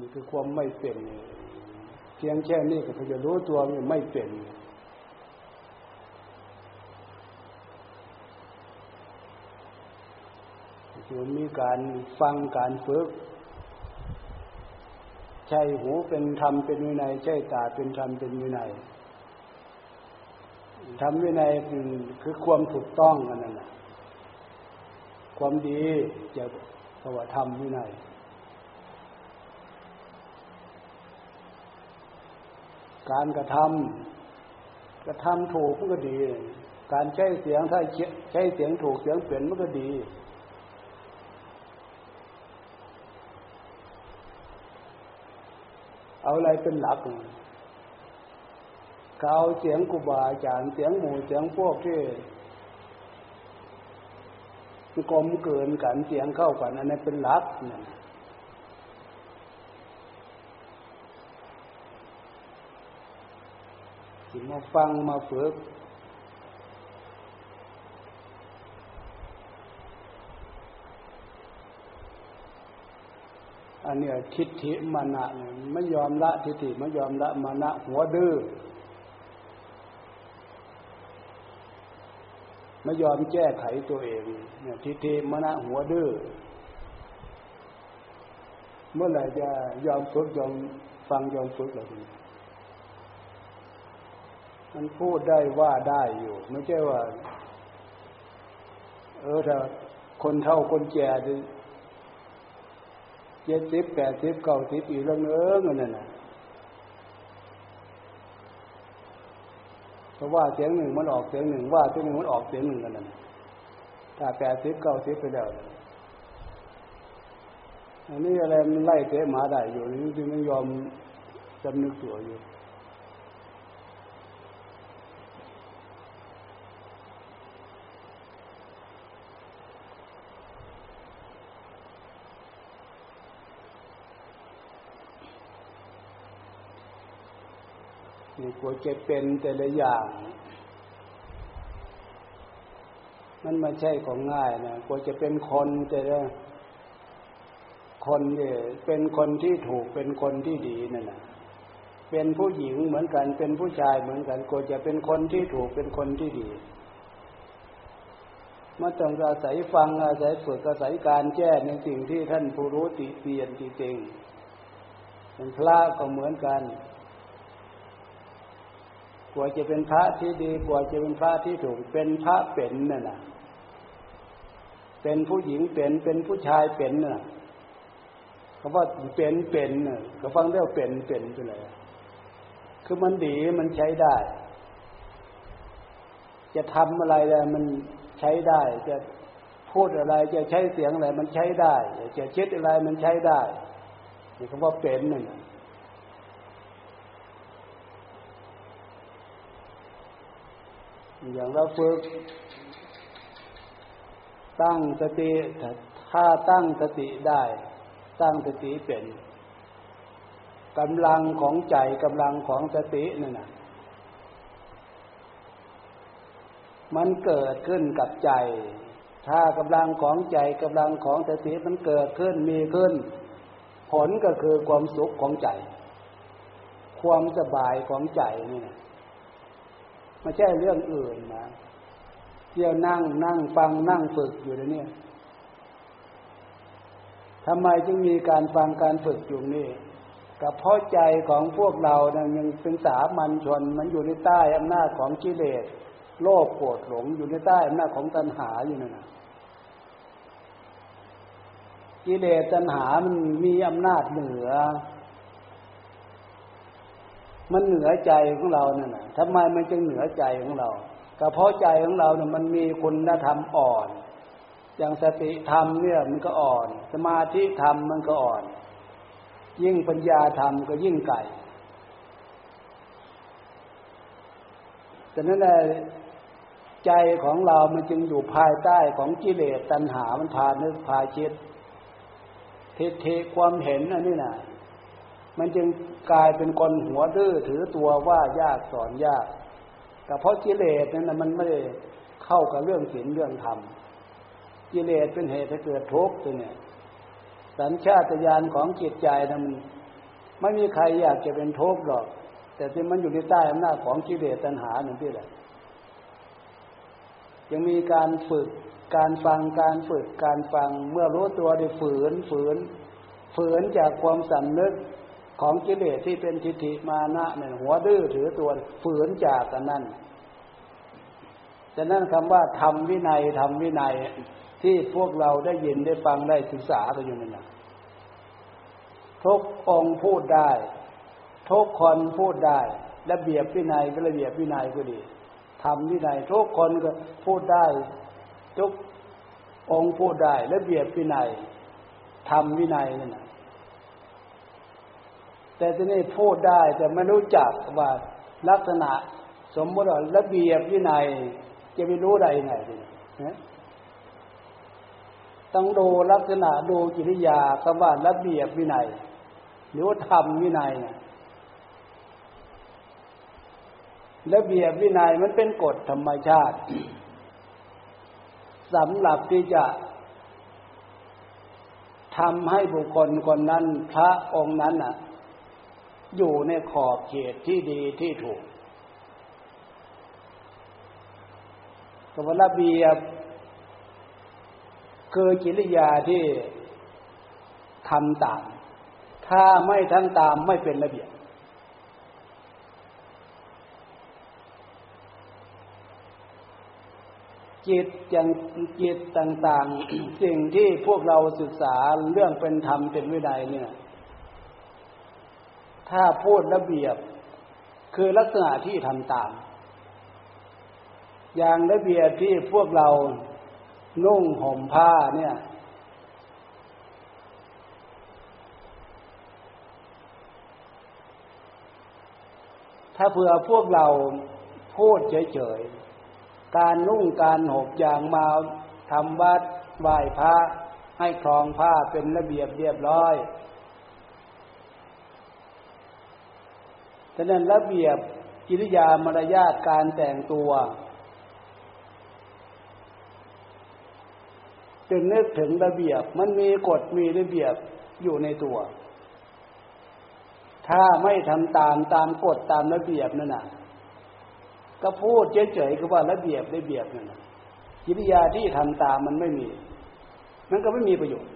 นี่คือความไม่เป็นเพียงแค่นี้ก็จะรู้ตัวมันไม่เป็นคือมีการฟังการฝึกใช่หูเป็นธรรมเป็นวินัยใช่ตาเป็นธรรมเป็นวินัยธรรมวินัยคือคือความถูกต้องอันนั้นนะความดีจะภาวธรรมวินัย การกระทำกระทำถูกมันก็ดี การใช้เสียงถ้าใช้เสียงถูกเสียงเปลี่ยนมันก็ดีเอาอะไรเป็นหลักเขาเสียงกุบาอาจารย์เสียงหมู่เสียงพวกที่กลมเกินกันเสียงเข้ากันอันนี้เป็นหลักเนี่ย มาฟังมาฝึก อันเนี้ทิฏฐิมานะเนี่ยไม่ยอมละทิฏฐิไม่ยอมละมานะหัวดื้อไม่ยอมแก้ไขตัวเอง เนี่ยทิฏฐิมานะหัวดื้อเมื่อไหร่จะยอมฝึกยอมฟังยอมฝึกอะไร มันพูดได้ว่าได้อยู่ ไม่ใช่ว่า เออถ้าคนเท่าคนแก่เจ็ดสิบแปดสิบเก้าสิบอีกเรื่องเออเงินนั่นนะเพราะว่าเสียงหนึ่งมันออกเสียงหนึ่งว่าเสียงหนึ่งมันออกเสียงหนึ่งกันนั่นถ้าแปดสิบเก้าสิบไปแล้วอันนี้อะไรมันไล่เตะหมาได้อยู่นี่จึงไม่ยอมจำนึกตัวอยู่ นี่กลัวจะเป็นแต่ละอย่าง มันไม่ใช่ของง่ายนะกลัวจะเป็นคนแต่ละคนเนี่ยเป็นคนที่ถูกเป็นคนที่ดีนั่นแหละเป็นผู้หญิงเหมือนกัน เป็นผู้ชายเหมือนกันกลัวจะเป็นคนที่ถูกเป็นคนที่ดีมาต้องอาศัยฟังอาศัยฝึกอาศัยการแก้ในสิ่งที่ท่านผู้รู้ติเตียนจริงเป็นพระก็เหมือนกัน กว่าจะเป็นพระที่ดี กว่าจะเป็นพระที่ถูก เป็นพระเป็นนั่นน่ะเป็นผู้หญิงเป็น เป็นผู้ชายเป็นน่ะเขาว่าเป็นเป็นน่ะเขาฟังเรียกเป็นเป็นไปเลยคือมันดีมันใช้ได้ จะทำอะไรแล้วมันใช้ได้ จะพูดอะไร จะใช้เสียงอะไรมันใช้ได้ จะเช็ดอะไรมันใช้ได้นี่เขาว่าเป็นนั่น อย่างเราฝึก ตั้งสติถ้าตั้งสติได้ ตั้งสติเป็นกำลังของใจกำลังของสตินั่นนะมันเกิดขึ้นกับใจ ถ้ากำลังของใจกำลังของสติมันเกิดขึ้นมีขึ้น ผลก็คือความสุขของใจ ความสบายของใจนี่นะ ไม่ใช่เรื่องอื่นนะเที่ยวนั่งนั่งฟังนั่งฝึกอยู่ในนี้ทำไมจึงมีการฟังการฝึกอยู่นี่กับเพราะใจของพวกเราเนี่ยยังเป็นสามัญชนมันอยู่ในใต้อำนาจของกิเลสโลภโกรธหลงอยู่ในใต้อำนาจของตัณหาอยู่นั่นนะกิเลสตัณหามันมีอำนาจเหนือ มันเหนือใจของเราเนี่ยนะทำไมมันจึงเหนือใจของเรา ก็เพราะใจของเราเนี่ยมันมีคุณธรรมอ่อน อย่างสติธรรมเนี่ยมันก็อ่อน สมาธิธรรมมันก็อ่อน ยิ่งปัญญาธรรมก็ยิ่งไก่แต่นั้นแหละใจของเรามันจึงอยู่ภายใต้ของกิเลสตัณหามันพานึกพาคิดทิฏฐิความเห็นอันนี้นะ มันจึงกลายเป็นคนหัวดื้อถือตัวว่ายากสอนยาก แต่เพราะกิเลสนั้นมันไม่ได้เข้ากับเรื่องศีลเรื่องธรรมกิเลสเป็นเหตุให้เกิดทุกข์ตัวเนี่ยสัญชาตญาณของจิตใจนั้นมันไม่มีใครอยากจะเป็นทุกข์หรอก แต่ที่มันอยู่ในใต้อำนาจของกิเลสตัณหาหนึ่งที่แหละยังมีการฝึกการฟังการฝึกการฟังเมื่อรู้ตัวได้ฝืนฝืน ฝืนจากความสำนึก ของกิเลสที่เป็นทิฏฐิมานะเนี่ยหัวดื้อถือตัวฝืนจากกันนั่นฉะนั้นคำว่าทำวินัยทำวินัยที่พวกเราได้ยินได้ฟังได้ศึกษากันอยู่นั่นนะทุกองพูดได้ ทุกคนพูดได้ระเบียบวินัยก็ระเบียบวินัยก็ดีทำวินัยทุกคนก็พูดได้ทุกองพูดได้ระเบียบวินัยทำวินัยนั่นนะ แต่ที่นี่พูดได้แต่ไม่รู้จักว่าลักษณะ สมมติว่าระเบียบวินัยจะไปรู้ได้ยังไงต้องดูลักษณะดูกิริยาคำว่าระเบียบวินัยหรือว่าทำวินัยระเบียบวินัยมันเป็นกฎธรรมชาติสำหรับที่จะทำให้บุคคลคนนั้น พระองค์นั้นน่ะ อยู่ในขอบเขตที่ดีที่ถูกคำว่าระเบียบคือกิริยาที่ทำตาม ถ้าไม่ทำตามไม่เป็นระเบียบ จิตอย่างจิตต่าง ๆ สิ่งที่พวกเราศึกษาเรื่องเป็นธรรมเป็นวินัยเนี่ย ถ้าพูดระเบียบ คือลักษณะที่ทำตาม อย่างระเบียบที่พวกเรานุ่งห่มผ้าเนี่ย ถ้าเผื่อพวกเราพูดเฉยๆ การนุ่งการหกอย่างมาทำวัดไหว้พระให้ครองผ้าเป็นระเบียบเรียบร้อย ฉะนั้นระเบียบกิริยามารยาทการแต่งตัว จึงนึกถึงระเบียบมันมีกฎมีระเบียบอยู่ในตัว ถ้าไม่ทำตามตามกฎตามระเบียบนั่นน่ะ ก็พูดเฉยๆก็ว่าระเบียบระเบียบนั่นน่ะกิริยาที่ทำตามมันไม่มีมันก็ไม่มีประโยชน์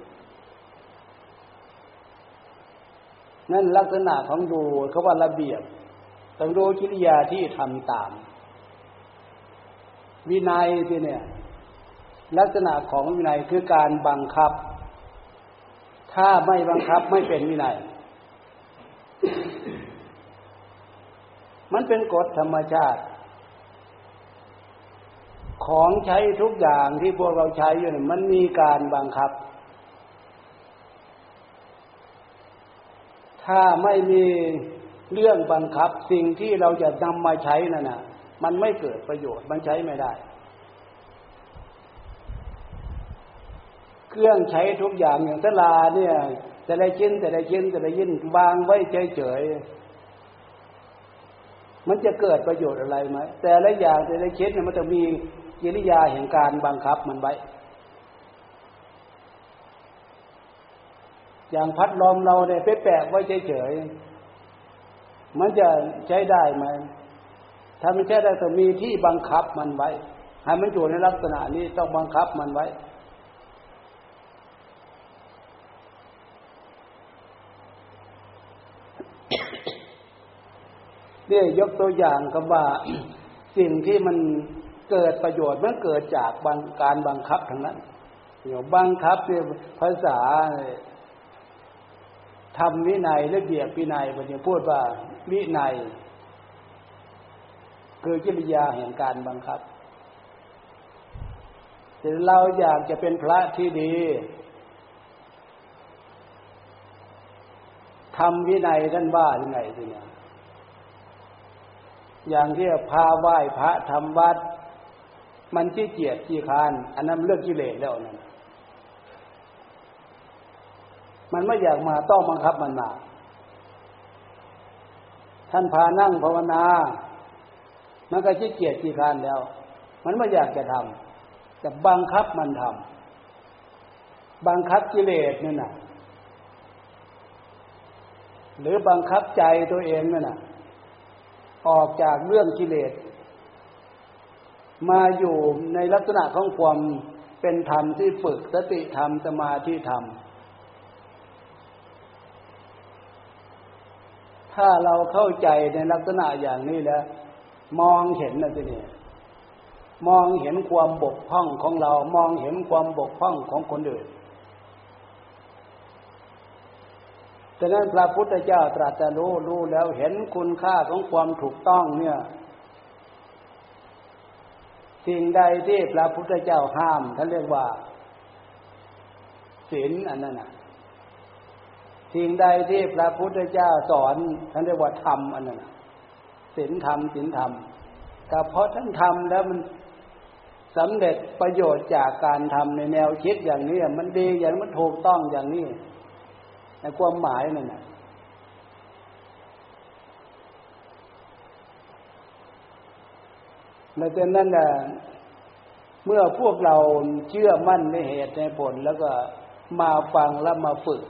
นั่นลักษณะของดูเขาว่าระเบียบต้องดูกิริยาที่ทำตาม วินัยที่เนี่ย ลักษณะของวินัยคือการบังคับ ถ้าไม่บังคับไม่เป็นวินัย มันเป็นกฎธรรมชาติ ของใช้ทุกอย่างที่พวกเราใช้อยู่เนี่ยมันมีการบังคับ ถ้าไม่มีเรื่องบังคับสิ่งที่เราจะนำมาใช้นั่นนะมันไม่เกิดประโยชน์มันใช้ไม่ได้ เครื่องใช้ทุกอย่างอย่างสลาเนี่ย แต่ละชิ้นแต่ละชิ้นแต่ละยินวางไว้เฉยๆมันจะเกิดประโยชน์อะไรไหมแต่ละอย่างแต่ละชิ้นเนี่ยมันจะมีกิริยาแห่งการบังคับมันไว้ อย่างพัดลมเราเนี่ยไปแปะไว้เฉยๆมันจะใช้ได้ไหมถ้าไม่ใช่ได้ต้องมีที่บังคับมันไว้ให้มันอยู่ในลักษณะนี้ต้องบังคับมันไว้ เนี่ยยกตัวอย่างกับว่าสิ่งที่มันเกิดประโยชน์มันเกิดจากการบังคับทั้งนั้นเนี่ยวบังคับเนี่ยภาษา ทำวินัยระเบียบวินัยมันจะพูดว่าวินัย คือกิริยาแห่งการบังคับแต่เราอยากจะเป็นพระที่ดีทำวินัยท่านว่ายังไงทีเนี่ยอย่างที่พาไหว้พระทำวัด มันที่เกียดที่คาน อันนั้นเรื่องกิเลสแล้วนั่น มันไม่อยากมาต้องบังคับมันมา ท่านพานั่งภาวนา มันก็ขี้เกียจขี้คานแล้ว มันไม่อยากจะทำแต่บังคับมันทำบังคับกิเลสนั่นน่ะ หรือบังคับใจตัวเองนั่นน่ะ ออกจากเรื่องกิเลส มาอยู่ในลักษณะของความเป็นธรรมที่ฝึกสติธรรมสมาธิธรรม ถ้าเราเข้าใจในลักษณะอย่างนี้แล้ว มองเห็นนะทีนี้มองเห็นความบกพร่องของเรา มองเห็นความบกพร่องของคนอื่นดังนั้นพระพุทธเจ้าตรัสรู้รู้แล้วเห็นคุณค่าของความถูกต้องเนี่ย สิ่งใดที่พระพุทธเจ้าห้ามท่านเรียกว่าศีลอันนั้นน่ะ สิ่งใดที่พระพุทธเจ้าสอนท่านเรียกว่าธรรมอันนั้นศีลธรรมศีลธรรมแต่เพราะท่านทำแล้วมันสำเร็จประโยชน์จากการทำในแนวคิดอย่างนี้มันดีอย่างมันถูกต้องอย่างนี้ในความหมายนั่นนะในเนั้นนะเมื่อพวกเราเชื่อมั่นในเหตุในผลแล้วก็มาฟังแล้วมาฝึก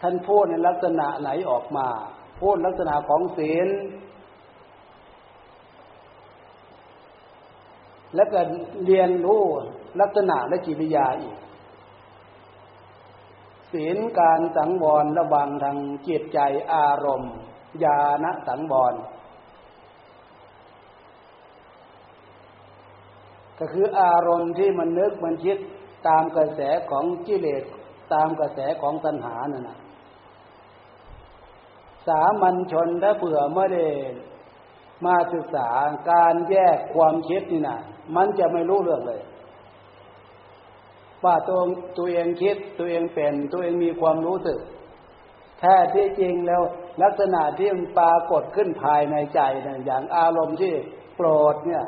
ท่านพูดในลักษณะไหนออกมา พูดลักษณะของศีล แล้วก็เรียนรู้ลักษณะและกิริยาอีก ศีลการสังวรระวังทางจิตใจอารมณ์ญาณสังวรก็คืออารมณ์ที่มันนึกมันคิดตามกระแสของกิเลสตามกระแสของตัณหานั่นนะ สามัญชนถ้าเผื่อไม่ได้มาศึกษาการแยกความคิดนี่นะมันจะไม่รู้เรื่องเลย ว่าตัวตัวเองคิดตัวเองเป็น ตัวเองมีความรู้สึก แท้ที่จริงแล้ว ลักษณะที่มันปรากฏขึ้นภายในใจนะอย่างอารมณ์ที่โกรธเนี่ย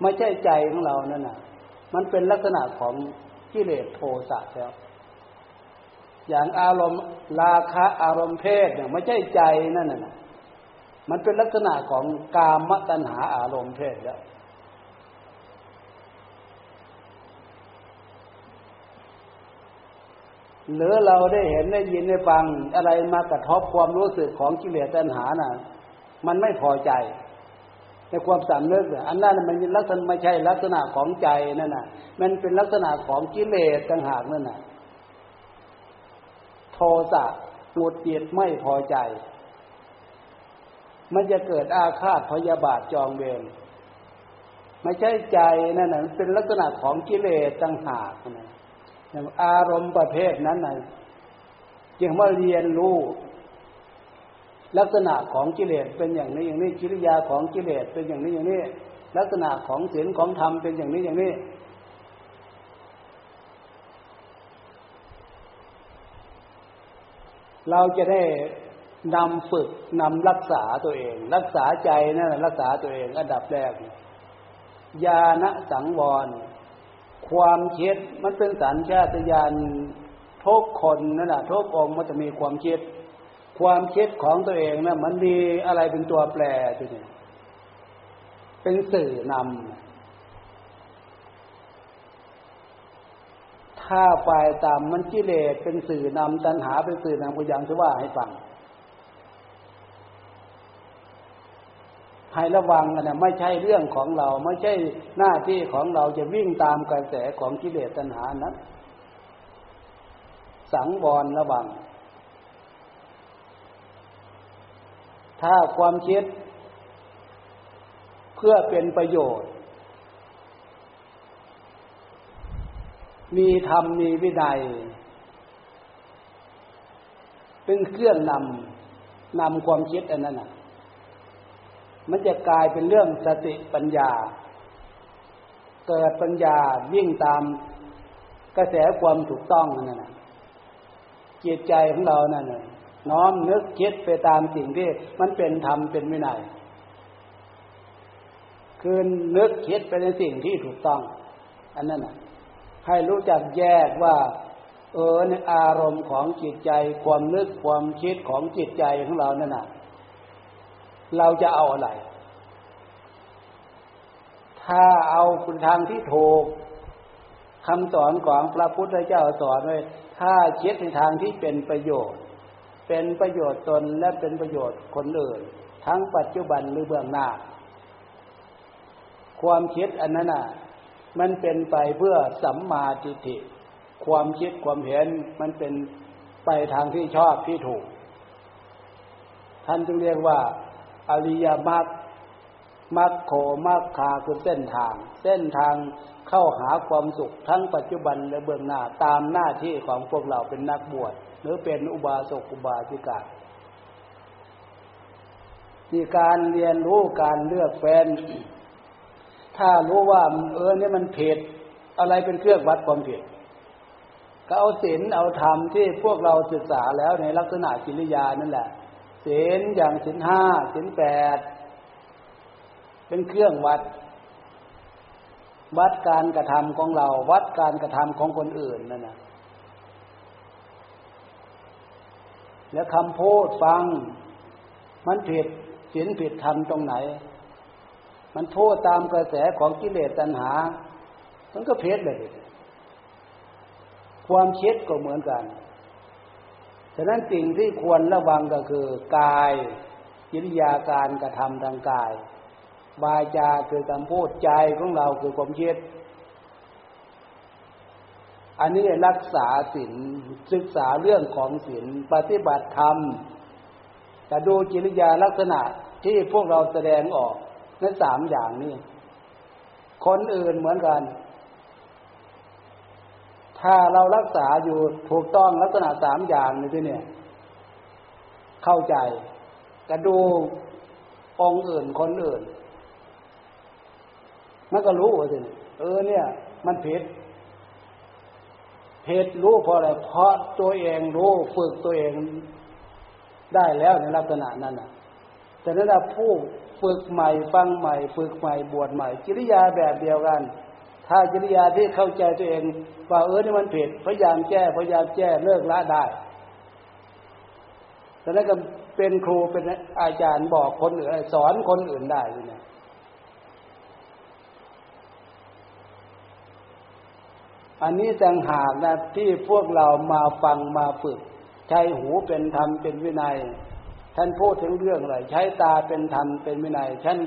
ไม่ใช่ใจของเรานั่นนะมันเป็นลักษณะของกิเลสโทสะแล้ว อย่างอารมณ์ราคะอารมณ์เพศเนี่ยไม่ใช่ใจนั่นน่ะมันเป็นลักษณะของกามตัณหาอารมณ์เพศแล้วหรือเราได้เห็นได้ยินได้ฟังอะไรมากระทบความรู้สึกของกิเลสตัณหาน่ะ มันไม่พอใจ ในความสำนึกอันนั้นมันลักษณะไม่ใช่ลักษณะของใจนั่นน่ะ มันเป็นลักษณะของกิเลสต่างหากนั่นน่ะ สะหงุดหงิดไม่พอใจ มันจะเกิดอาฆาตพยาบาทจองเวรไม่ใช่ใจนั่นน่ะเป็นลักษณะของกิเลสต่างหากนะอารมณ์ประเภทนั้นน่ะจึงว่าเรียนรู้ลักษณะของกิเลสเป็นอย่างนี้อย่างนี้กิริยาของกิเลสเป็นอย่างนี้อย่างนี้ ลักษณะของศีลของธรรมเป็นอย่างนี้อย่างนี้ เราจะได้นำฝึกนำรักษาตัวเอง รักษาใจนั่นรักษาตัวเองอันดับแรกญาณสังวร ความคิดมันเป็นสัญชาตญาณทุกคนนั่นแหละทุกองมันจะมีความคิด ความคิดของตัวเองนะมันมีอะไรเป็นตัวแปรตัวนี้เป็นสื่อนำ ถ้าฝ่ายต่ำมันกิเลสเป็นสื่อนำตัณหาเป็นสื่อนำก็ยังจะว่าให้ฟังให้ระวังนะไม่ใช่เรื่องของเรา ไม่ใช่หน้าที่ของเราจะวิ่งตามกระแสของกิเลสตัณหานั้นสังวรระวัง ถ้าความคิด เพื่อเป็นประโยชน์ มีธรรมมีวินัยเป็นเครื่องนำนำความคิดอันนั้นนะมันจะกลายเป็นเรื่องสติปัญญา เกิดปัญญาวิ่งตามกระแสความถูกต้องนั่นนะจิตใจของเรานั่นนะน้อมนึกคิดไปตามสิ่งที่มันเป็นธรรมเป็นวินัยคือนึกคิดไปในสิ่งที่ถูกต้อง อันนั้นน่ะ ให้รู้จักแยกว่า เออในอารมณ์ของจิตใจ ความนึกความคิดของจิตใจของเรานั่นน่ะ เราจะเอาอะไร ถ้าเอาคุณทางที่ถูกคำสอนของพระพุทธเจ้าสอนไว้ถ้าคิดในทางที่เป็นประโยชน์ เป็นประโยชน์ตนและเป็นประโยชน์คนอื่น ทั้งปัจจุบันหรือเบื้องหน้า ความคิดอันนั้นน่ะ มันเป็นไปเพื่อสัมมาทิฏฐิ ความคิดความเห็นมันเป็นไปทางที่ชอบที่ถูก ท่านจึงเรียกว่า อริยมรรคมรรคโคมรรคคาคือเส้นทาง เส้นทางเข้าหาความสุขทั้งปัจจุบันและเบื้องหน้าตามหน้าที่ของพวกเราเป็นนักบวชหรือเป็นอุบาสกอุบาสิกาที่การเรียนรู้การเลือกแฟน ถ้ารู้ว่าเออเนี่ยมันผิดอะไรเป็นเครื่องวัดความผิดก็เอาศีลเอาธรรมที่พวกเราศึกษาแล้วในลักษณะกิริยานั่นแหละศีลอย่างศีลห้าศีลแปดเป็นเครื่องวัด วัดการกระทำของเรา วัดการกระทำของคนอื่นนั่นนะแล้วคำพูดฟัง มันผิดศีลผิดธรรมตรงไหน มันโทษตามกระแสของกิเลสตัณหา มันก็เพชรเลย ความเคิดก็เหมือนกัน ฉะนั้นสิ่งที่ควรระวังก็คือกายกิริยาการกระทำทางกาย วาจาคือคำพูดใจของเราคือความเคิดอันนี้รักษาศีลศึกษาเรื่องของศีลปฏิบัติธรรมแต่ดูจิริยาลักษณะที่พวกเราแสดงออก นั่นสามอย่างนี้ คนอื่นเหมือนกัน ถ้าเรารักษาอยู่ถูกต้องลักษณะสามอย่างนี่ที่เนี่ย เข้าใจกระดูองค์อื่นคนอื่น มันก็รู้สิเออเนี่ย มันผิดผิดรู้เพราะอะไรเพราะตัวเองรู้ฝึกตัวเองได้แล้วในลักษณะนั้นน่ะ แต่นั้นผู้ ฝึกใหม่ฟังใหม่ ฝึกใหม่บวชใหม่ กิริยาแบบเดียวกัน ถ้าจริยาที่เข้าใจตัวเองว่าเออนี่มันผิดพยายามแก้พยายามแก้เลิกละได้แต่นั้นก็เป็นครูเป็นอาจารย์บอกคนอื่นสอนคนอื่นได้เนี่ยอันนี้ต่างหากนะที่พวกเรามาฟังมาฝึก ใช้หูเป็นธรรมเป็นวินัย ท่านพูดถึงเรื่องอะไร ใช้ตาเป็นธรรมเป็นวินัยท่าน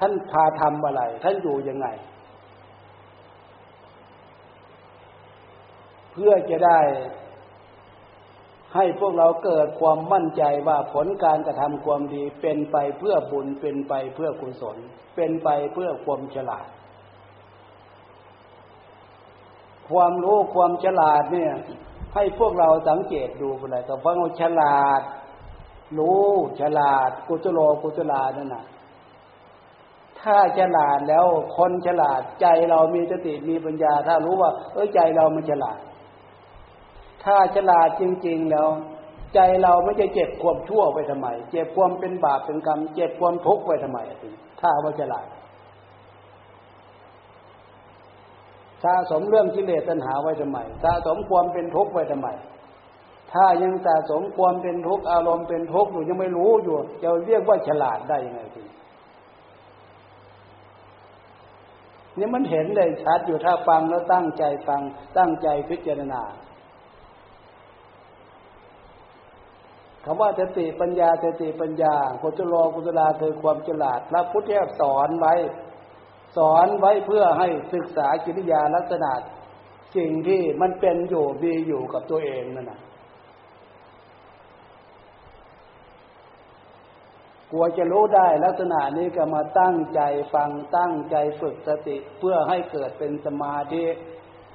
ท่านพาทำอะไร ท่านอยู่ยังไง เพื่อจะได้ ให้พวกเราเกิดความมั่นใจว่าผลการกระทำความดีเป็นไปเพื่อบุญเป็นไปเพื่อกุศล เป็นไปเพื่อความฉลาด ความรู้ความฉลาดเนี่ย ให้พวกเราสังเกตดูไปเลยแต่ฟังว่าฉลาด รู้ฉลาดกุจโลกุจลานั่นน่ะ ถ้าฉลาดแล้วคนฉลาดใจเรามีสติมีปัญญา ถ้ารู้ว่า เออใจเรามันฉลาด ถ้าฉลาดจริง ๆแล้ว ใจเราไม่จะเจ็บความชั่วไปทำไม เจ็บความเป็นบาปเป็นกรรม เจ็บความทุกข์ไปทำไมถ้าว่าฉลาดสะสมเรื่องกิเลสตัณหาไว้ทำไมสะสมความเป็นทุกข์ไว้ทำไม ถ้ายังสะสมความเป็นทุกข์อารมณ์เป็นทุกข์อยู่ยังไม่รู้อยู่จะเรียกว่าฉลาดได้ยังไงทีนี่มันเห็นเลยชัดอยู่ถ้าฟังแล้วตั้งใจฟัง ตั้งใจพิจารณาคำว่าสติปัญญาสติปัญญากุศลกุศลาคือความฉลาดพระพุทธเจ้าสอนไว้ สอนไว้เพื่อให้ศึกษากิริยาลักษณะสิ่งที่มันเป็นอยู่มีอยู่กับตัวเองนั่นนะ กลัวจะรู้ได้ลักษณะนี้ก็มาตั้งใจฟังตั้งใจฝึกสติเพื่อให้เกิดเป็นสมาธิ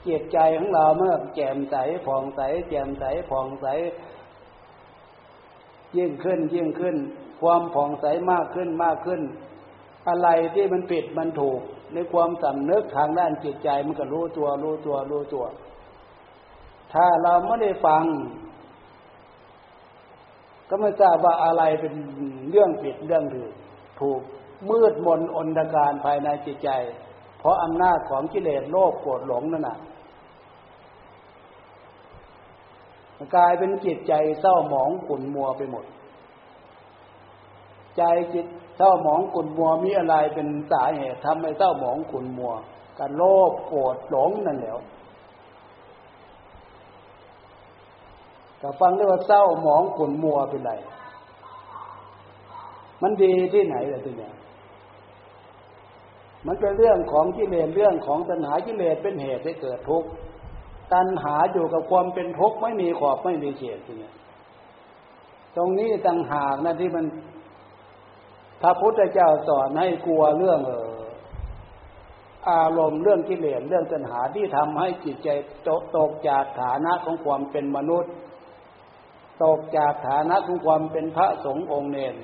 เกียรใจของเราเมื่อแจ่มใสผ่องใส แจ่มใสผ่องใส ยิ่งขึ้นยิ่งขึ้น ความผ่องใสมากขึ้นมากขึ้น อะไรที่มันผิดมันถูก ในความสำนึกทางด้านจิตใจมันก็รู้ตัวรู้ตัวรู้ตัว ถ้าเราไม่ได้ฟัง ก็ไม่ทราบว่าอะไรเป็นเรื่องผิดเรื่องถูกถูกมืดมนอนตการภายในจิตใจ เพราะอำนาจของกิเลสโลภโกรธหลงนั่นน่ะกลายเป็นจิตใจเศร้าหมองขุ่นมัวไปหมด ใจจิตเศร้าหมองขุ่นมัวมีอะไรเป็นสาเหตุทำให้เศร้าหมองขุ่นมัวการโลภโกรธหลงนั่นแหละ ก็ฟังเรียกว่าเศร้าหมองขุ่นมัวเป็นไร มันดีที่ไหนล่ะทีเนี้ยมันเป็นเรื่องของกิเลสเรื่องของตัณหากิเลสเป็นเหตุให้เกิดทุกข์ตัณหาอยู่กับความเป็นทุกข์ไม่มีขอบไม่มีเขตทีเนี้ยตรงนี้ต่างหากนะที่มันพระพุทธเจ้าสอนให้กลัวเรื่องเอออารมณ์เรื่องกิเลสเรื่องตัณหาที่ทำให้จิตใจตกจากฐานะของความเป็นมนุษย์ ตกจากฐานะของความเป็นพระสงฆ์องค์เนร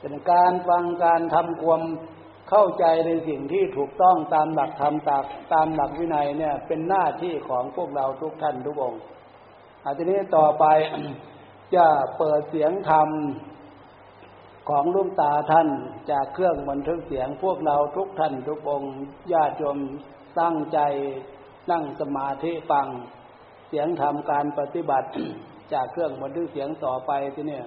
เป็นการฟังการทำความเข้าใจในสิ่งที่ถูกต้องตามหลักธรรมตามตามหลักวินัยเนี่ย เป็นหน้าที่ของพวกเราทุกท่านทุกองค์อาทีนี้ต่อไปจะเปิดเสียงธรรมของลุงตาท่านจากเครื่องบันทึกเสียงพวกเราทุกท่านทุกองค์ญาติโยมตั้งใจนั่งสมาธิฟัง เสียงธรรมการปฏิบัติ จากเครื่องบันทึกเสียงต่อไปที่เนี่ย